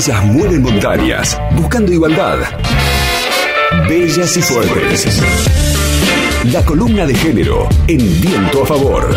Ellas mueren montañas, buscando igualdad. Bellas y fuertes. La columna de género en viento a favor.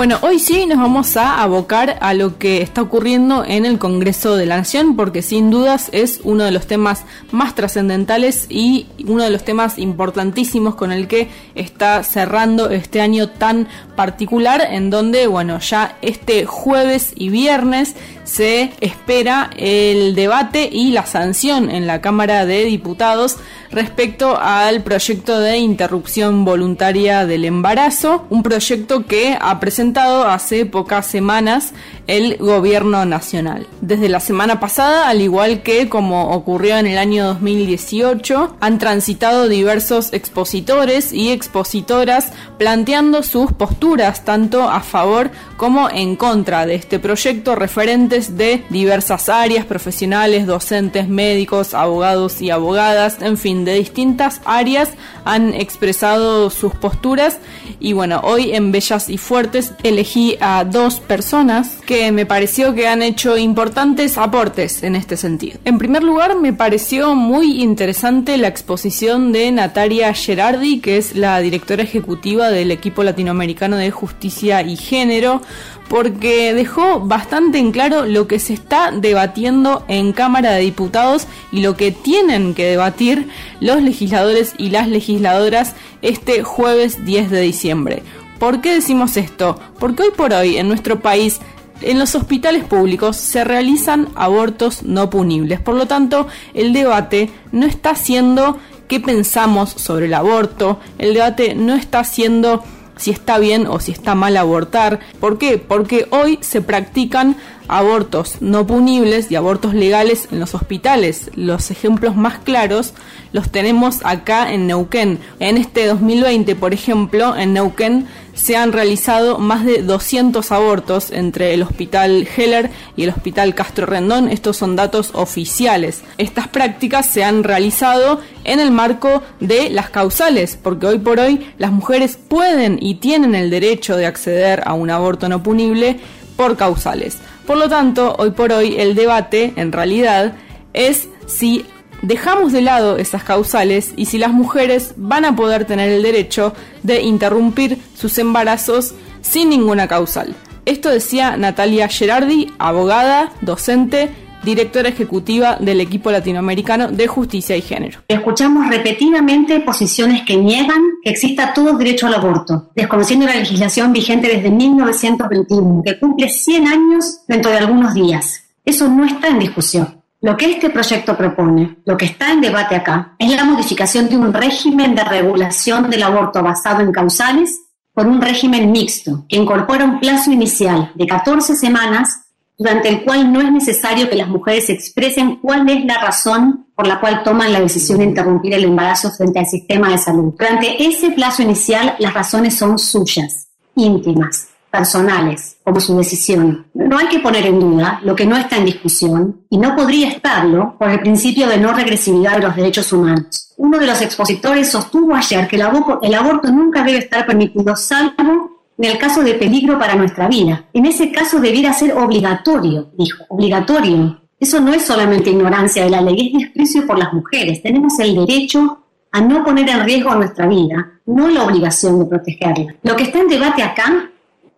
Bueno, hoy sí nos vamos a abocar a lo que está ocurriendo en el Congreso de la Nación, porque sin dudas es uno de los temas más trascendentales y uno de los temas importantísimos con el que está cerrando este año tan particular, en donde, bueno, ya este jueves y viernes se espera el debate y la sanción en la Cámara de Diputados respecto al proyecto de interrupción voluntaria del embarazo, un proyecto que ha presentado hace pocas semanas el gobierno nacional. Desde la semana pasada, al igual que como ocurrió en el año 2018, han transitado diversos expositores y expositoras planteando sus posturas tanto a favor como en contra de este proyecto referentes de diversas áreas profesionales, docentes, médicos, abogados y abogadas, en fin, de distintas áreas han expresado sus posturas y bueno, hoy en Bellas y Fuertes elegí a dos personas que me pareció que han hecho importantes aportes en este sentido. En primer lugar, me pareció muy interesante la exposición de Natalia Gerardi, que es la directora ejecutiva del equipo latinoamericano de justicia y género, porque dejó bastante en claro lo que se está debatiendo en Cámara de Diputados y lo que tienen que debatir los legisladores y las legisladoras este jueves 10 de diciembre. ¿Por qué decimos esto? Porque hoy por hoy en nuestro país en los hospitales públicos se realizan abortos no punibles. Por lo tanto, el debate no está siendo qué pensamos sobre el aborto, el debate no está siendo si está bien o si está mal abortar. ¿Por qué? Porque hoy se practican abortos no punibles y abortos legales en los hospitales. Los ejemplos más claros los tenemos acá en Neuquén. En este 2020, por ejemplo, en Neuquén se han realizado más de 200 abortos entre el Hospital Heller y el Hospital Castro Rendón. Estos son datos oficiales. Estas prácticas se han realizado en el marco de las causales, porque hoy por hoy las mujeres pueden y tienen el derecho de acceder a un aborto no punible por causales. Por lo tanto, hoy por hoy el debate, en realidad, es si dejamos de lado esas causales y si las mujeres van a poder tener el derecho de interrumpir sus embarazos sin ninguna causal. Esto decía Natalia Gerardi, abogada, docente, directora ejecutiva del equipo latinoamericano de justicia y género. Escuchamos repetidamente posiciones que niegan que exista todo derecho al aborto, desconociendo la legislación vigente desde 1921, que cumple 100 años dentro de algunos días. Eso no está en discusión. Lo que este proyecto propone, lo que está en debate acá, es la modificación de un régimen de regulación del aborto basado en causales por un régimen mixto, que incorpora un plazo inicial de 14 semanas durante el cual no es necesario que las mujeres expresen cuál es la razón por la cual toman la decisión de interrumpir el embarazo frente al sistema de salud. Durante ese plazo inicial, las razones son suyas, íntimas, personales, como su decisión. No hay que poner en duda lo que no está en discusión y no podría estarlo por el principio de no regresividad de los derechos humanos. Uno de los expositores sostuvo ayer que el aborto, nunca debe estar permitido salvo en el caso de peligro para nuestra vida. En ese caso debiera ser obligatorio, dijo, obligatorio. Eso no es solamente ignorancia de la ley, es desprecio por las mujeres. Tenemos el derecho a no poner en riesgo nuestra vida, no la obligación de protegerla. Lo que está en debate acá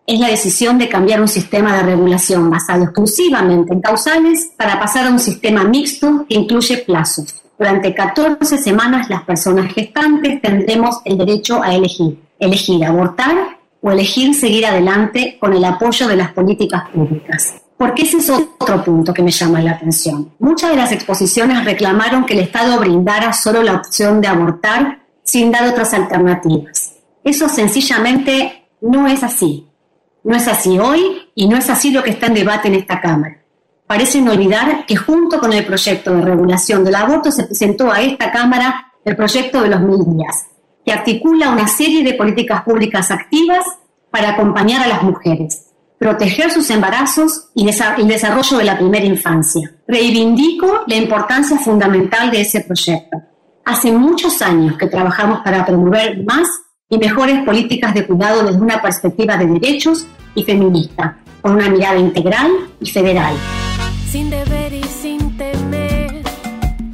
es la decisión de cambiar un sistema de regulación basado exclusivamente en causales para pasar a un sistema mixto que incluye plazos. Durante 14 semanas las personas gestantes tendremos el derecho a elegir, elegir abortar o elegir seguir adelante con el apoyo de las políticas públicas. Porque ese es otro punto que me llama la atención. Muchas de las exposiciones reclamaron que el Estado brindara solo la opción de abortar sin dar otras alternativas. Eso sencillamente no es así. No es así hoy y no es así lo que está en debate en esta Cámara. Parecen olvidar que junto con el proyecto de regulación del aborto se presentó a esta Cámara el proyecto de los mil días, que articula una serie de políticas públicas activas para acompañar a las mujeres, proteger sus embarazos y el desarrollo de la primera infancia. Reivindico la importancia fundamental de ese proyecto. Hace muchos años que trabajamos para promover más y mejores políticas de cuidado desde una perspectiva de derechos y feminista, con una mirada integral y federal. Sin deber y sin temer.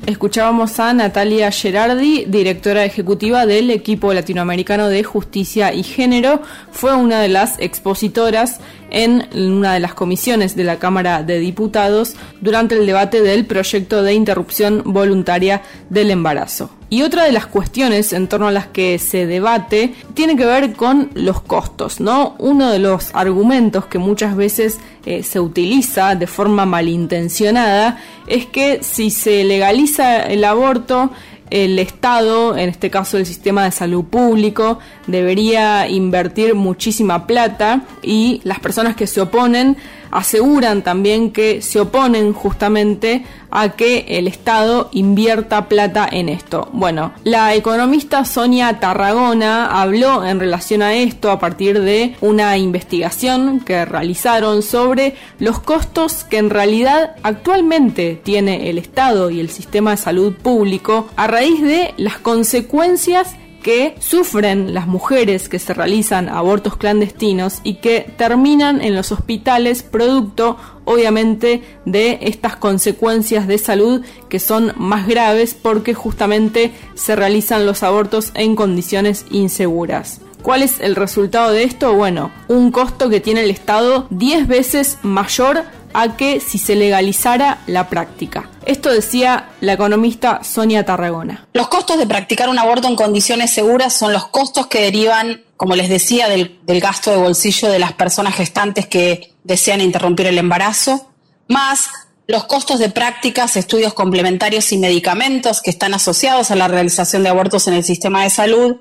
Escuchábamos a Natalia Gerardi, directora ejecutiva del equipo latinoamericano de justicia y género. Fue una de las expositoras en una de las comisiones de la Cámara de Diputados durante el debate del proyecto de interrupción voluntaria del embarazo. Y otra de las cuestiones en torno a las que se debate tiene que ver con los costos, ¿no? Uno de los argumentos que muchas veces eh, se utiliza de forma malintencionada es que si se legaliza el aborto, el Estado, en este caso el sistema de salud público, debería invertir muchísima plata y las personas que se oponen aseguran también que se oponen justamente a que el Estado invierta plata en esto. Bueno, la economista Sonia Tarragona habló en relación a esto a partir de una investigación que realizaron sobre los costos que en realidad actualmente tiene el Estado y el sistema de salud público a raíz de las consecuencias que sufren las mujeres que se realizan abortos clandestinos y que terminan en los hospitales producto obviamente de estas consecuencias de salud que son más graves porque justamente se realizan los abortos en condiciones inseguras. ¿Cuál es el resultado de esto? Bueno, un costo que tiene el Estado 10 veces mayor a que si se legalizara la práctica. Esto decía la economista Sonia Tarragona. Los costos de practicar un aborto en condiciones seguras son los costos que derivan, como les decía, del, gasto de bolsillo de las personas gestantes que desean interrumpir el embarazo, más los costos de prácticas, estudios complementarios y medicamentos que están asociados a la realización de abortos en el sistema de salud,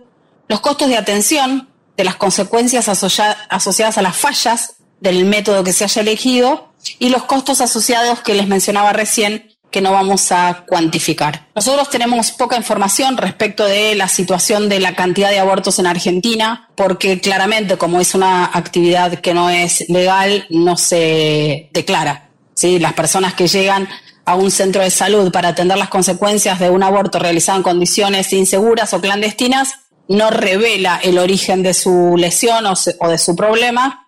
los costos de atención, de las consecuencias asociadas a las fallas del método que se haya elegido y los costos asociados que les mencionaba recién que no vamos a cuantificar. Nosotros tenemos poca información respecto de la situación de la cantidad de abortos en Argentina, porque claramente como es una actividad que no es legal, no se declara. ¿sí? Las personas que llegan a un centro de salud para atender las consecuencias de un aborto realizado en condiciones inseguras o clandestinas no revela el origen de su lesión o, o de su problema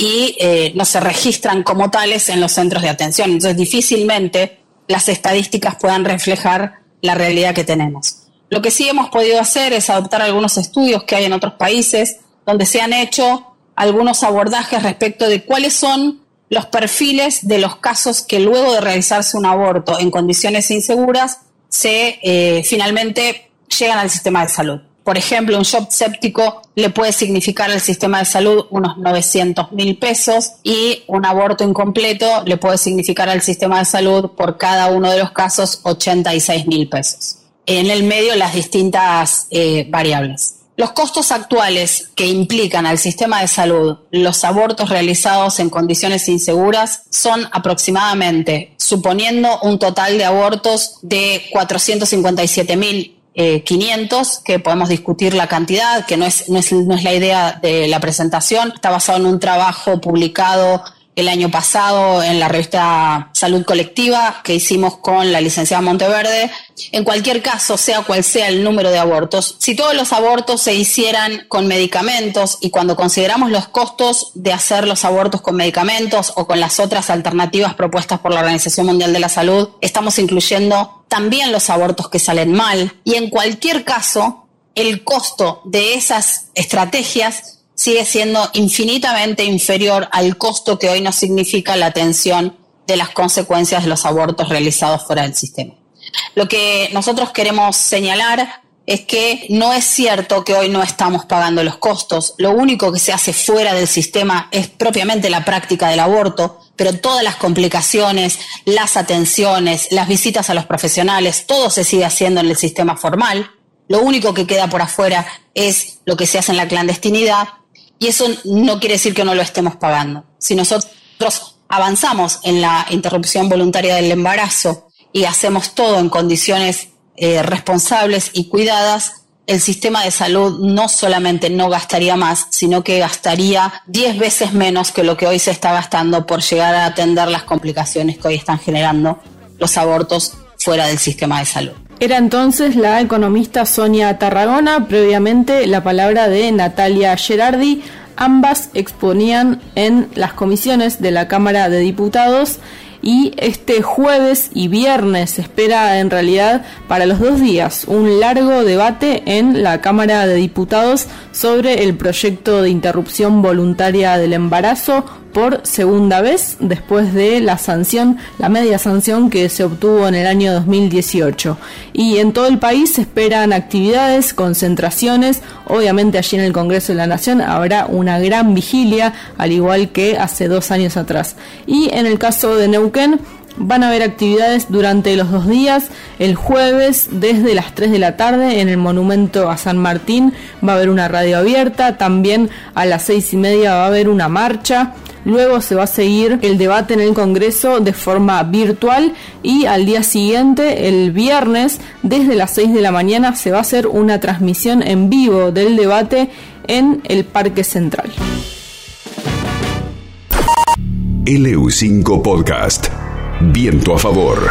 y eh, no se registran como tales en los centros de atención. Entonces, difícilmente las estadísticas puedan reflejar la realidad que tenemos. Lo que sí hemos podido hacer es adoptar algunos estudios que hay en otros países donde se han hecho algunos abordajes respecto de cuáles son los perfiles de los casos que luego de realizarse un aborto en condiciones inseguras se eh, finalmente llegan al sistema de salud. Por ejemplo, un shock séptico le puede significar al sistema de salud unos 900 mil pesos y un aborto incompleto le puede significar al sistema de salud por cada uno de los casos 86 mil pesos. En el medio las distintas eh, variables. Los costos actuales que implican al sistema de salud los abortos realizados en condiciones inseguras son aproximadamente, suponiendo un total de abortos de 457 mil 500, eh, que podemos discutir la cantidad, que no es, no es, no es la idea de la presentación, está basado en un trabajo publicado el año pasado en la revista Salud Colectiva que hicimos con la licenciada Monteverde. En cualquier caso, sea cual sea el número de abortos, si todos los abortos se hicieran con medicamentos y cuando consideramos los costos de hacer los abortos con medicamentos o con las otras alternativas propuestas por la Organización Mundial de la Salud, estamos incluyendo también los abortos que salen mal y en cualquier caso, el costo de esas estrategias sigue siendo infinitamente inferior al costo que hoy nos significa la atención de las consecuencias de los abortos realizados fuera del sistema. Lo que nosotros queremos señalar es que no es cierto que hoy no estamos pagando los costos. Lo único que se hace fuera del sistema es propiamente la práctica del aborto, pero todas las complicaciones, las atenciones, las visitas a los profesionales, todo se sigue haciendo en el sistema formal. Lo único que queda por afuera es lo que se hace en la clandestinidad y eso no quiere decir que no lo estemos pagando. Si nosotros avanzamos en la interrupción voluntaria del embarazo y hacemos todo en condiciones eh, responsables y cuidadas, el sistema de salud no solamente no gastaría más, sino que gastaría 10 veces menos que lo que hoy se está gastando por llegar a atender las complicaciones que hoy están generando los abortos fuera del sistema de salud. Era entonces la economista Sonia Tarragona, previamente la palabra de Natalia Gerardi. Ambas exponían en las comisiones de la Cámara de Diputados y este jueves y viernes se espera en realidad para los dos días un largo debate en la Cámara de Diputados sobre el proyecto de interrupción voluntaria del embarazo por segunda vez después de la sanción, la media sanción que se obtuvo en el año 2018. Y en todo el país se esperan actividades, concentraciones, obviamente allí en el Congreso de la Nación habrá una gran vigilia, al igual que hace dos años atrás. Y en el caso de Neuquén, Van a haber actividades durante los dos días. El jueves, desde las 3 de la tarde, en el monumento a San Martín, va a haber una radio abierta. También a las seis y media va a haber una marcha. Luego se va a seguir el debate en el Congreso de forma virtual y al día siguiente, el viernes, desde las 6 de la mañana, se va a hacer una transmisión en vivo del debate en el Parque Central. LU5 Podcast. Viento a favor.